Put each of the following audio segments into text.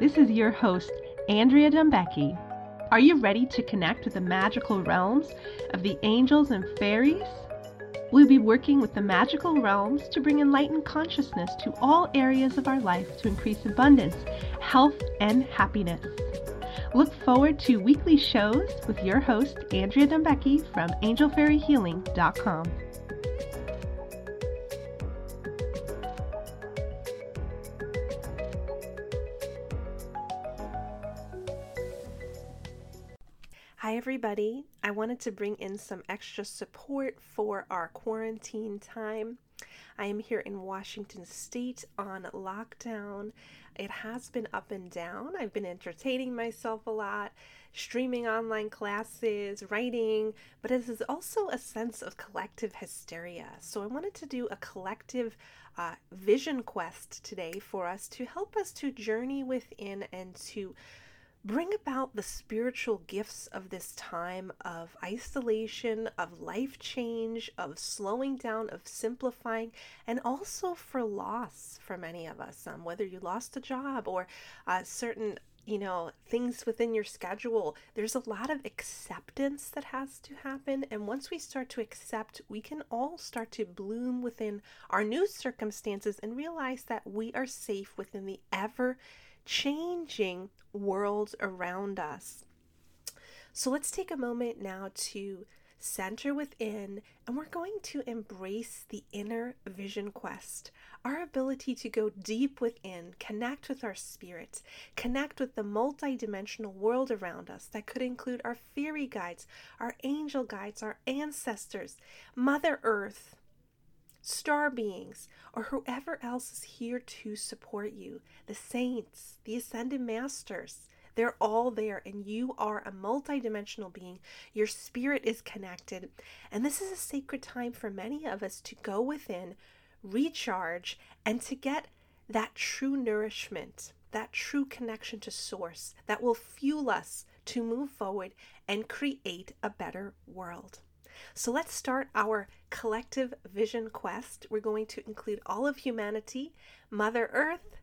This is your host, Andrea Dumbecki. Are you ready to connect with the magical realms of the angels and fairies? We'll be working with the magical realms to bring enlightened consciousness to all areas of our life to increase abundance, health, and happiness. Look forward to weekly shows with your host, Andrea Dumbecki from angelfairyhealing.com. everybody. I wanted to bring in some extra support for our quarantine time. I am here in Washington State on lockdown. It has been up and down. I've been entertaining myself a lot, streaming online classes, writing, but it is also a sense of collective hysteria. So I wanted to do a collective uh, vision quest today for us to help us to journey within and to bring about the spiritual gifts of this time of isolation, of life change, of slowing down, of simplifying, and also for loss for many of us. Um, whether you lost a job or uh, certain you know things within your schedule there's a lot of acceptance that has to happen and once we start to accept we can all start to bloom within our new circumstances and realize that we are safe within the ever changing world around us. So let's take a moment now to center within, and we're going to embrace the inner vision quest. Our ability to go deep within, connect with our spirit, connect with the multidimensional world around us that could include our fairy guides, our angel guides, our ancestors, Mother Earth, star beings, or whoever else is here to support you, the saints, the ascended masters. They're all there, and you are a multidimensional being. Your spirit is connected. And this is a sacred time for many of us to go within, recharge, and to get that true nourishment, that true connection to Source that will fuel us to move forward and create a better world. So let's start our collective vision quest. We're going to include all of humanity, Mother Earth,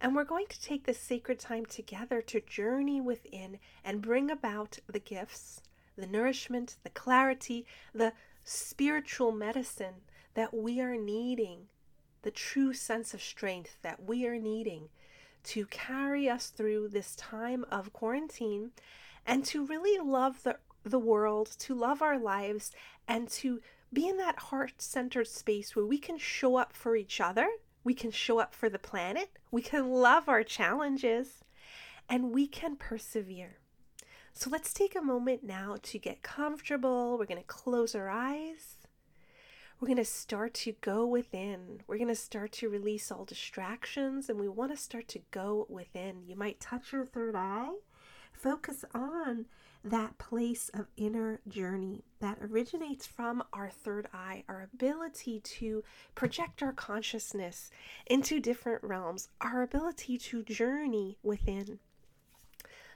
and we're going to take this sacred time together to journey within and bring about the gifts, the nourishment, the clarity, the spiritual medicine that we are needing, the true sense of strength that we are needing to carry us through this time of quarantine and to really love the the world, to love our lives, and to be in that heart centered space where we can show up for each other, we can show up for the planet, we can love our challenges, and we can persevere. So let's take a moment now to get comfortable. We're going to close our eyes. We're going to start to go within. We're going to start to release all distractions and we want to start to go within. You might touch your third eye. Focus on that place of inner journey that originates from our third eye, our ability to project our consciousness into different realms, our ability to journey within.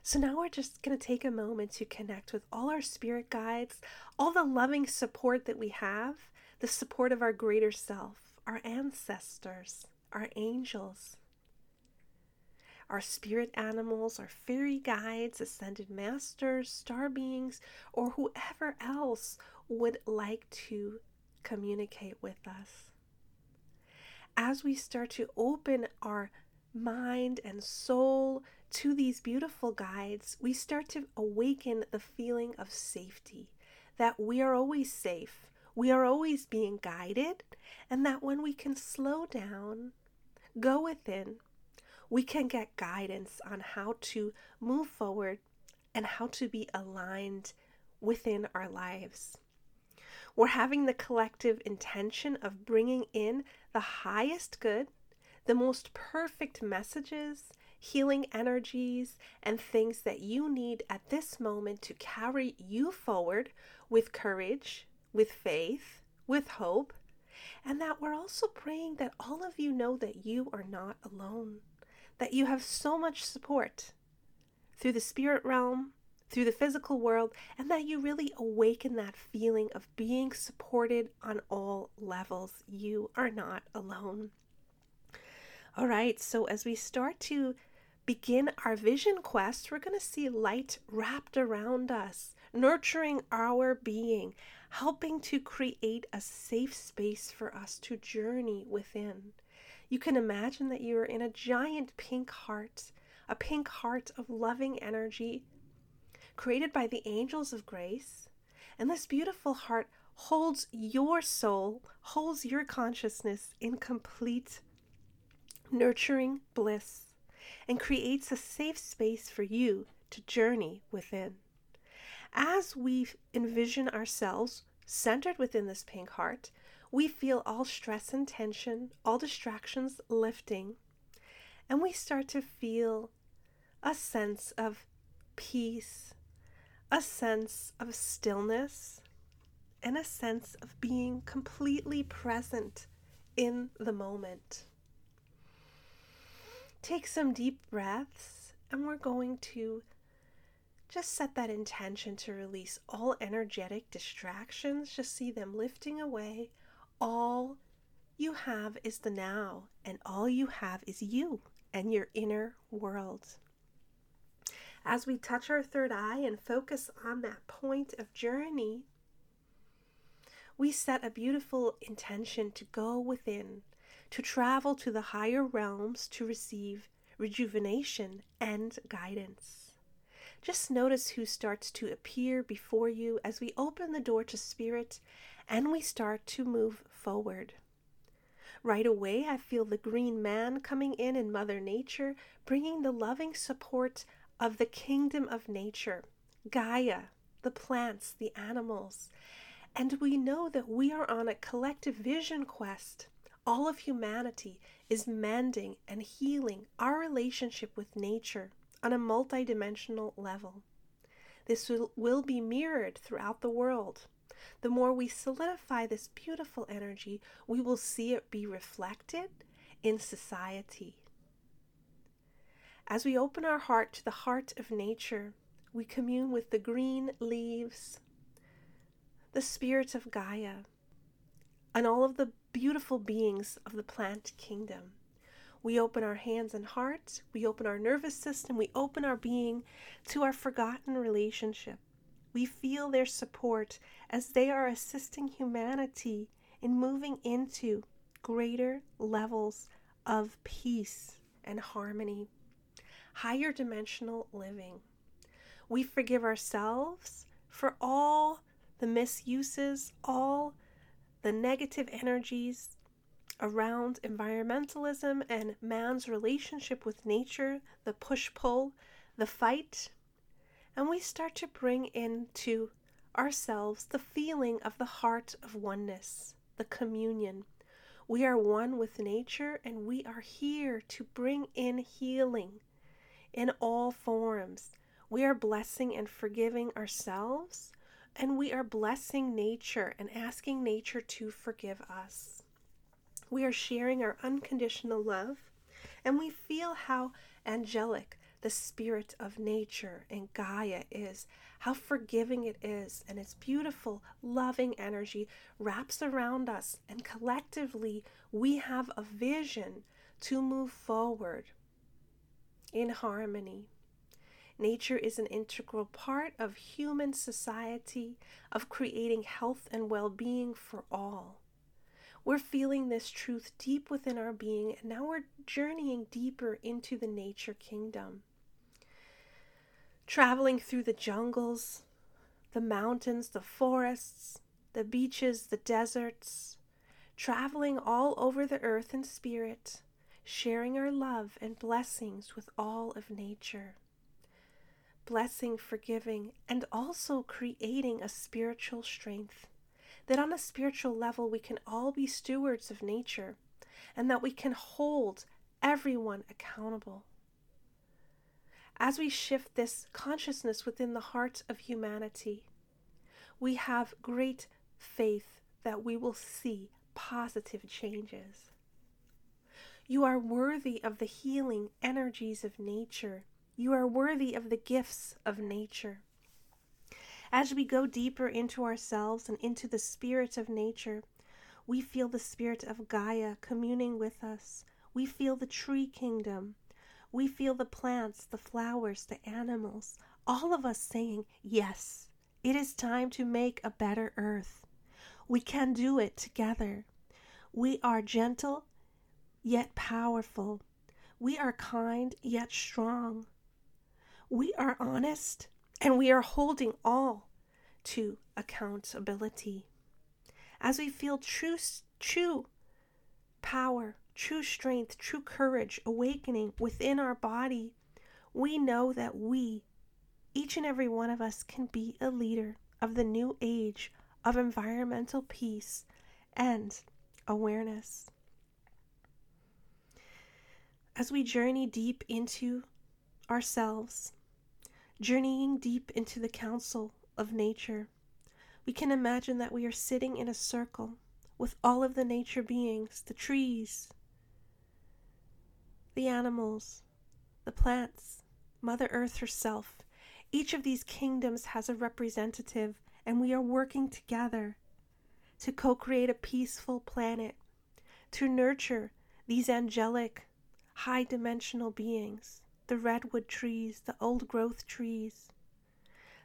So now we're just going to take a moment to connect with all our spirit guides, all the loving support that we have, the support of our greater self, our ancestors, our angels our spirit animals, our fairy guides, ascended masters, star beings, or whoever else would like to communicate with us. As we start to open our mind and soul to these beautiful guides, we start to awaken the feeling of safety that we are always safe, we are always being guided, and that when we can slow down, go within, we can get guidance on how to move forward and how to be aligned within our lives. We're having the collective intention of bringing in the highest good, the most perfect messages, healing energies, and things that you need at this moment to carry you forward with courage, with faith, with hope, and that we're also praying that all of you know that you are not alone that you have so much support through the spirit realm, through the physical world, and that you really awaken that feeling of being supported on all levels. You are not alone. All right, so as we start to begin our vision quest, we're going to see light wrapped around us, nurturing our being, helping to create a safe space for us to journey within. You can imagine that you are in a giant pink heart, a pink heart of loving energy created by the angels of grace. And this beautiful heart holds your soul, holds your consciousness in complete nurturing bliss, and creates a safe space for you to journey within. As we envision ourselves centered within this pink heart, we feel all stress and tension, all distractions lifting, and we start to feel a sense of peace, a sense of stillness, and a sense of being completely present in the moment. Take some deep breaths, and we're going to just set that intention to release all energetic distractions. Just see them lifting away. All you have is the now, and all you have is you and your inner world. As we touch our third eye and focus on that point of journey, we set a beautiful intention to go within to travel to the higher realms to receive rejuvenation and guidance. Just notice who starts to appear before you as we open the door to spirit and we start to move forward. Right away, I feel the green man coming in in Mother Nature, bringing the loving support of the kingdom of nature, Gaia, the plants, the animals. And we know that we are on a collective vision quest all of humanity is mending and healing our relationship with nature on a multidimensional level. This will, will be mirrored throughout the world. The more we solidify this beautiful energy, we will see it be reflected in society. As we open our heart to the heart of nature, we commune with the green leaves, the spirit of Gaia, and all of the beautiful beings of the plant kingdom. We open our hands and heart, we open our nervous system, we open our being to our forgotten relationship. We feel their support as they are assisting humanity in moving into greater levels of peace and harmony, higher dimensional living. We forgive ourselves for all the misuses, all the negative energies around environmentalism and man's relationship with nature, the push pull, the fight, and we start to bring into ourselves the feeling of the heart of oneness, the communion. We are one with nature and we are here to bring in healing in all forms. We are blessing and forgiving ourselves and we are blessing nature and asking nature to forgive us. We are sharing our unconditional love, and we feel how angelic the spirit of nature and Gaia is, how forgiving it is, and its beautiful, loving energy wraps around us, and collectively we have a vision to move forward in harmony. Nature is an integral part of human society, of creating health and well being for all. We're feeling this truth deep within our being, and now we're journeying deeper into the nature kingdom. Traveling through the jungles, the mountains, the forests, the beaches, the deserts, traveling all over the earth in spirit, sharing our love and blessings with all of nature blessing, forgiving, and also creating a spiritual strength. That on a spiritual level, we can all be stewards of nature and that we can hold everyone accountable. As we shift this consciousness within the heart of humanity, we have great faith that we will see positive changes. You are worthy of the healing energies of nature you are worthy of the gifts of nature. As we go deeper into ourselves and into the spirit of nature, we feel the spirit of Gaia communing with us. We feel the tree kingdom. We feel the plants, the flowers, the animals, all of us saying, Yes, it is time to make a better earth. We can do it together. We are gentle yet powerful. We are kind yet strong. We are honest and we are holding all to accountability. As we feel true, true power, true strength, true courage awakening within our body, we know that we, each and every one of us, can be a leader of the new age of environmental peace and awareness. As we journey deep into ourselves, journeying deep into the council of nature, we can imagine that we are sitting in a circle with all of the nature beings, the trees, the animals, the plants, Mother Earth herself. Each of these kingdoms has a representative, and we are working together to co create a peaceful planet, to nurture these angelic, high dimensional beings the redwood trees, the old growth trees,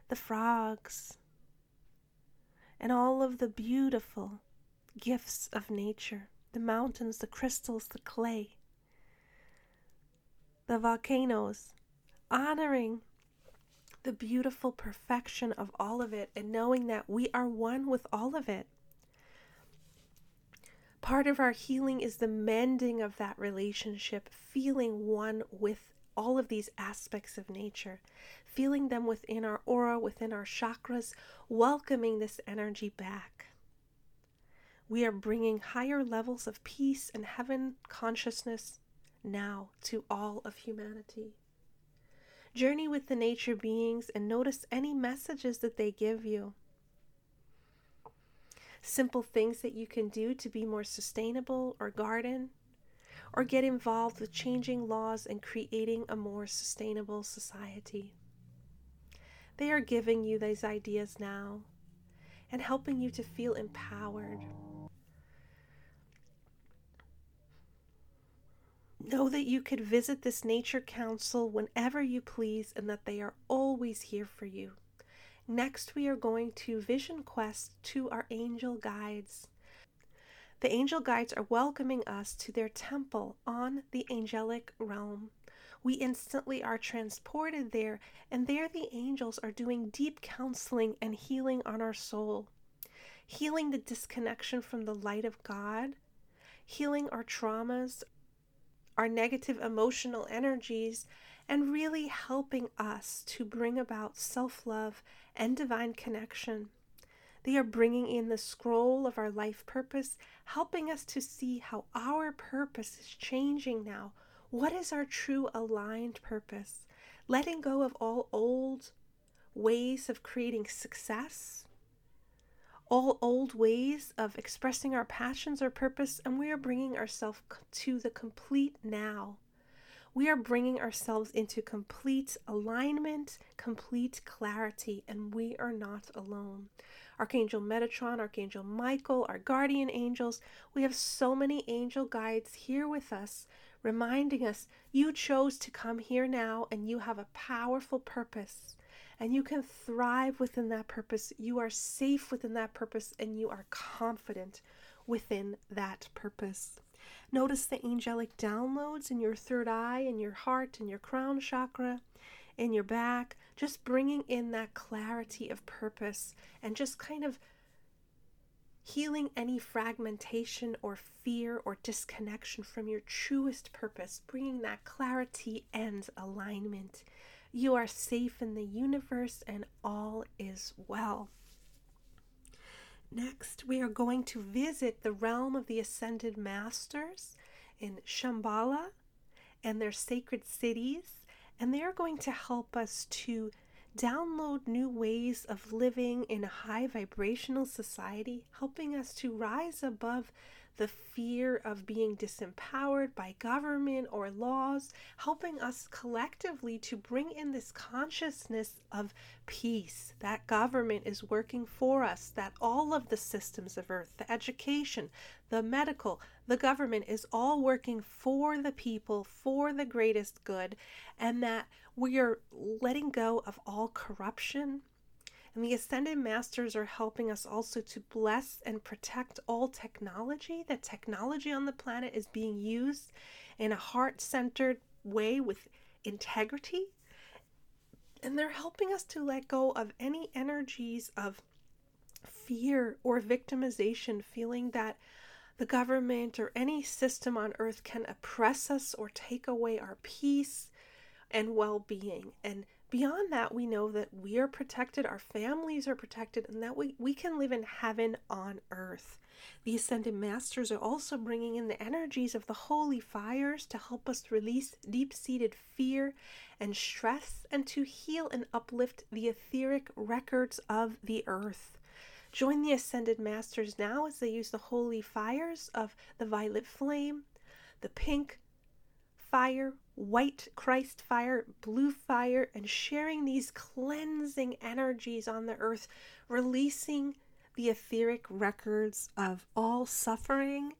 the frogs, and all of the beautiful gifts of nature the mountains, the crystals, the clay, the volcanoes, honoring the beautiful perfection of all of it and knowing that we are one with all of it. Part of our healing is the mending of that relationship, feeling one with all of these aspects of nature, feeling them within our aura, within our chakras, welcoming this energy back. We are bringing higher levels of peace and heaven consciousness now to all of humanity. Journey with the nature beings and notice any messages that they give you. Simple things that you can do to be more sustainable or garden, or get involved with changing laws and creating a more sustainable society. They are giving you these ideas now and helping you to feel empowered. Know that you could visit this nature council whenever you please and that they are always here for you. Next, we are going to vision quest to our angel guides. The angel guides are welcoming us to their temple on the angelic realm. We instantly are transported there, and there the angels are doing deep counseling and healing on our soul, healing the disconnection from the light of God, healing our traumas, our negative emotional energies, and really helping us to bring about self love and divine connection. They are bringing in the scroll of our life purpose, helping us to see how our purpose is changing now. What is our true aligned purpose? Letting go of all old ways of creating success, all old ways of expressing our passions or purpose, and we are bringing ourselves to the complete now. We are bringing ourselves into complete alignment, complete clarity, and we are not alone. Archangel Metatron, Archangel Michael, our guardian angels, we have so many angel guides here with us, reminding us you chose to come here now and you have a powerful purpose and you can thrive within that purpose. You are safe within that purpose and you are confident within that purpose. Notice the angelic downloads in your third eye, in your heart, in your crown chakra, in your back, just bringing in that clarity of purpose and just kind of healing any fragmentation or fear or disconnection from your truest purpose, bringing that clarity and alignment you are safe in the universe and all is well. Next, we are going to visit the realm of the Ascended Masters in Shambhala and their sacred cities, and they are going to help us to download new ways of living in a high vibrational society, helping us to rise above the fear of being disempowered by government or laws, helping us collectively to bring in this consciousness of peace, that government is working for us, that all of the systems of earth, the education, the medical, the government is all working for the people, for the greatest good, and that we are letting go of all corruption and the Ascended Masters are helping us also to bless and protect all technology. That technology on the planet is being used in a heart centered way with integrity. And they're helping us to let go of any energies of fear or victimization, feeling that the government or any system on earth can oppress us or take away our peace and well being. And beyond that, we know that we are protected, our families are protected, and that we, we can live in heaven on earth. The Ascended Masters are also bringing in the energies of the holy fires to help us release deep seated fear and stress and to heal and uplift the etheric records of the earth. Join the Ascended Masters now as they use the holy fires of the violet flame, the pink fire, white Christ fire, blue fire, and sharing these cleansing energies on the earth, releasing the etheric records of all suffering.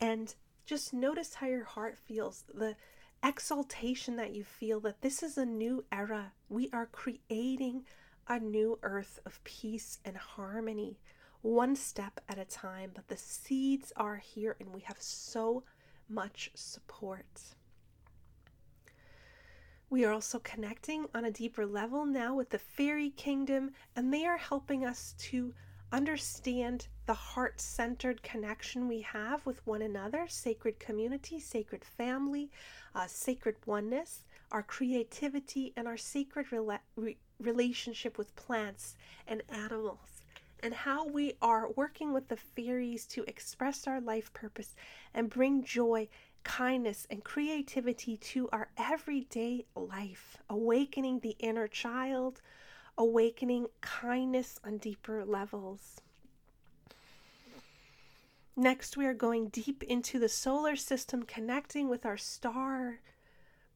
And just notice how your heart feels the exaltation that you feel that this is a new era. We are creating a new earth of peace and harmony, one step at a time. But the seeds are here, and we have so much support. We are also connecting on a deeper level now with the fairy kingdom, and they are helping us to understand the heart centered connection we have with one another, sacred community, sacred family, uh, sacred oneness, our creativity, and our sacred rela- re- relationship with plants and animals, and how we are working with the fairies to express our life purpose and bring joy kindness and creativity to our everyday life, awakening the inner child, awakening kindness on deeper levels. Next, we are going deep into the solar system, connecting with our star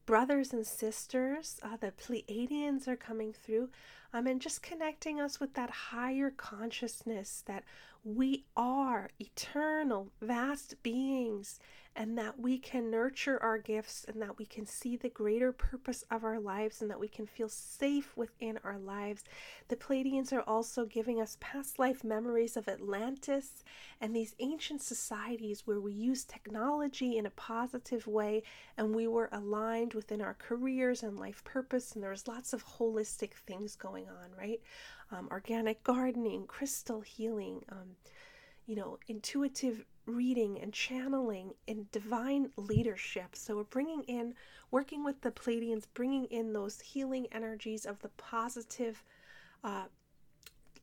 brothers and sisters. Uh, the Pleiadians are coming through, um, and just connecting us with that higher consciousness that we are eternal, vast beings and that we can nurture our gifts and that we can see the greater purpose of our lives and that we can feel safe within our lives. The Pleiadians are also giving us past life memories of Atlantis and these ancient societies where we use technology in a positive way and we were aligned within our careers and life purpose, and there was lots of holistic things going on, right? Um, organic gardening, crystal healing. Um, you know, intuitive reading and channeling and divine leadership. So we're bringing in, working with the Pleiadians, bringing in those healing energies of the positive uh,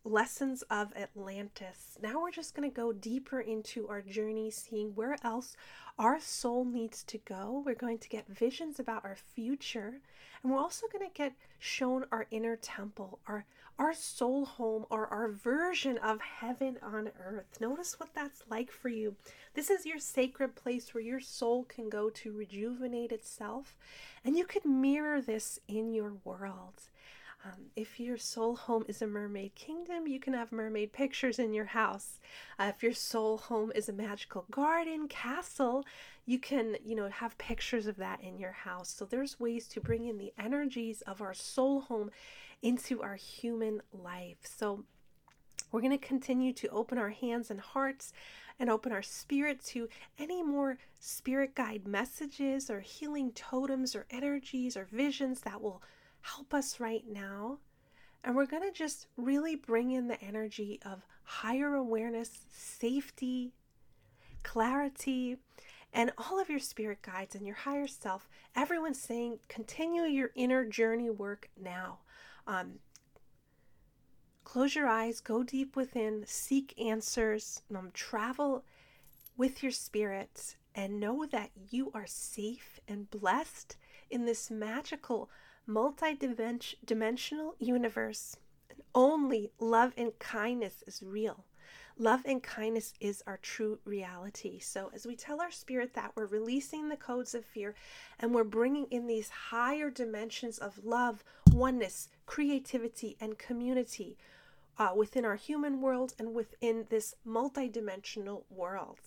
lessons of Atlantis. Now we're just going to go deeper into our journey, seeing where else our soul needs to go. We're going to get visions about our future, and we're also going to get shown our inner temple, our our soul home, or our version of heaven on earth. Notice what that's like for you. This is your sacred place where your soul can go to rejuvenate itself, and you could mirror this in your world. Um, if your soul home is a mermaid kingdom, you can have mermaid pictures in your house. Uh, if your soul home is a magical garden, castle, you can, you know, have pictures of that in your house. So there's ways to bring in the energies of our soul home into our human life. So we're going to continue to open our hands and hearts and open our spirit to any more spirit guide messages or healing totems or energies or visions that will help us right now. And we're going to just really bring in the energy of higher awareness, safety, clarity, and all of your spirit guides and your higher self. Everyone's saying, continue your inner journey work now. Um, close your eyes, go deep within, seek answers, um, travel with your spirit, and know that you are safe and blessed in this magical multi-dimensional universe. And only love and kindness is real. Love and kindness is our true reality. So, as we tell our spirit that, we're releasing the codes of fear and we're bringing in these higher dimensions of love, oneness, creativity, and community uh, within our human world and within this multidimensional world.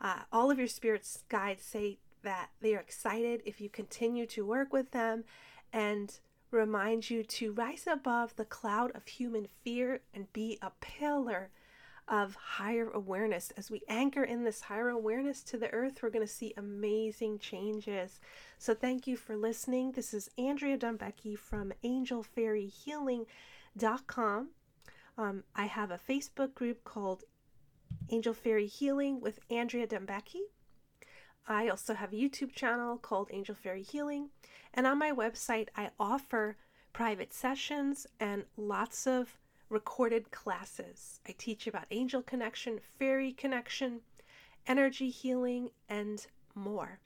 Uh, all of your spirit's guides say that they are excited if you continue to work with them and remind you to rise above the cloud of human fear and be a pillar of higher awareness. As we anchor in this higher awareness to the earth, we're going to see amazing changes. So, thank you for listening. This is Andrea Dumbecki from angelfairyhealing.com. Um, I have a Facebook group called Angel Fairy Healing with Andrea Dumbecki. I also have a YouTube channel called Angel Fairy Healing. And on my website, I offer private sessions and lots of recorded classes. I teach about angel connection, fairy connection, energy healing, and more.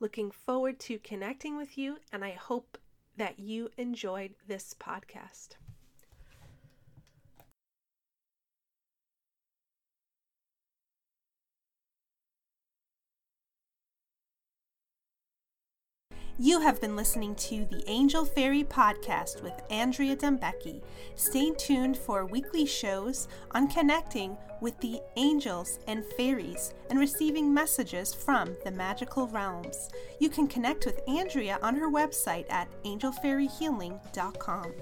Looking forward to connecting with you, and I hope that you enjoyed this podcast. You have been listening to the Angel Fairy Podcast with Andrea Dembecki. Stay tuned for weekly shows on connecting with the angels and fairies and receiving messages from the magical realms. You can connect with Andrea on her website at angelfairyhealing.com.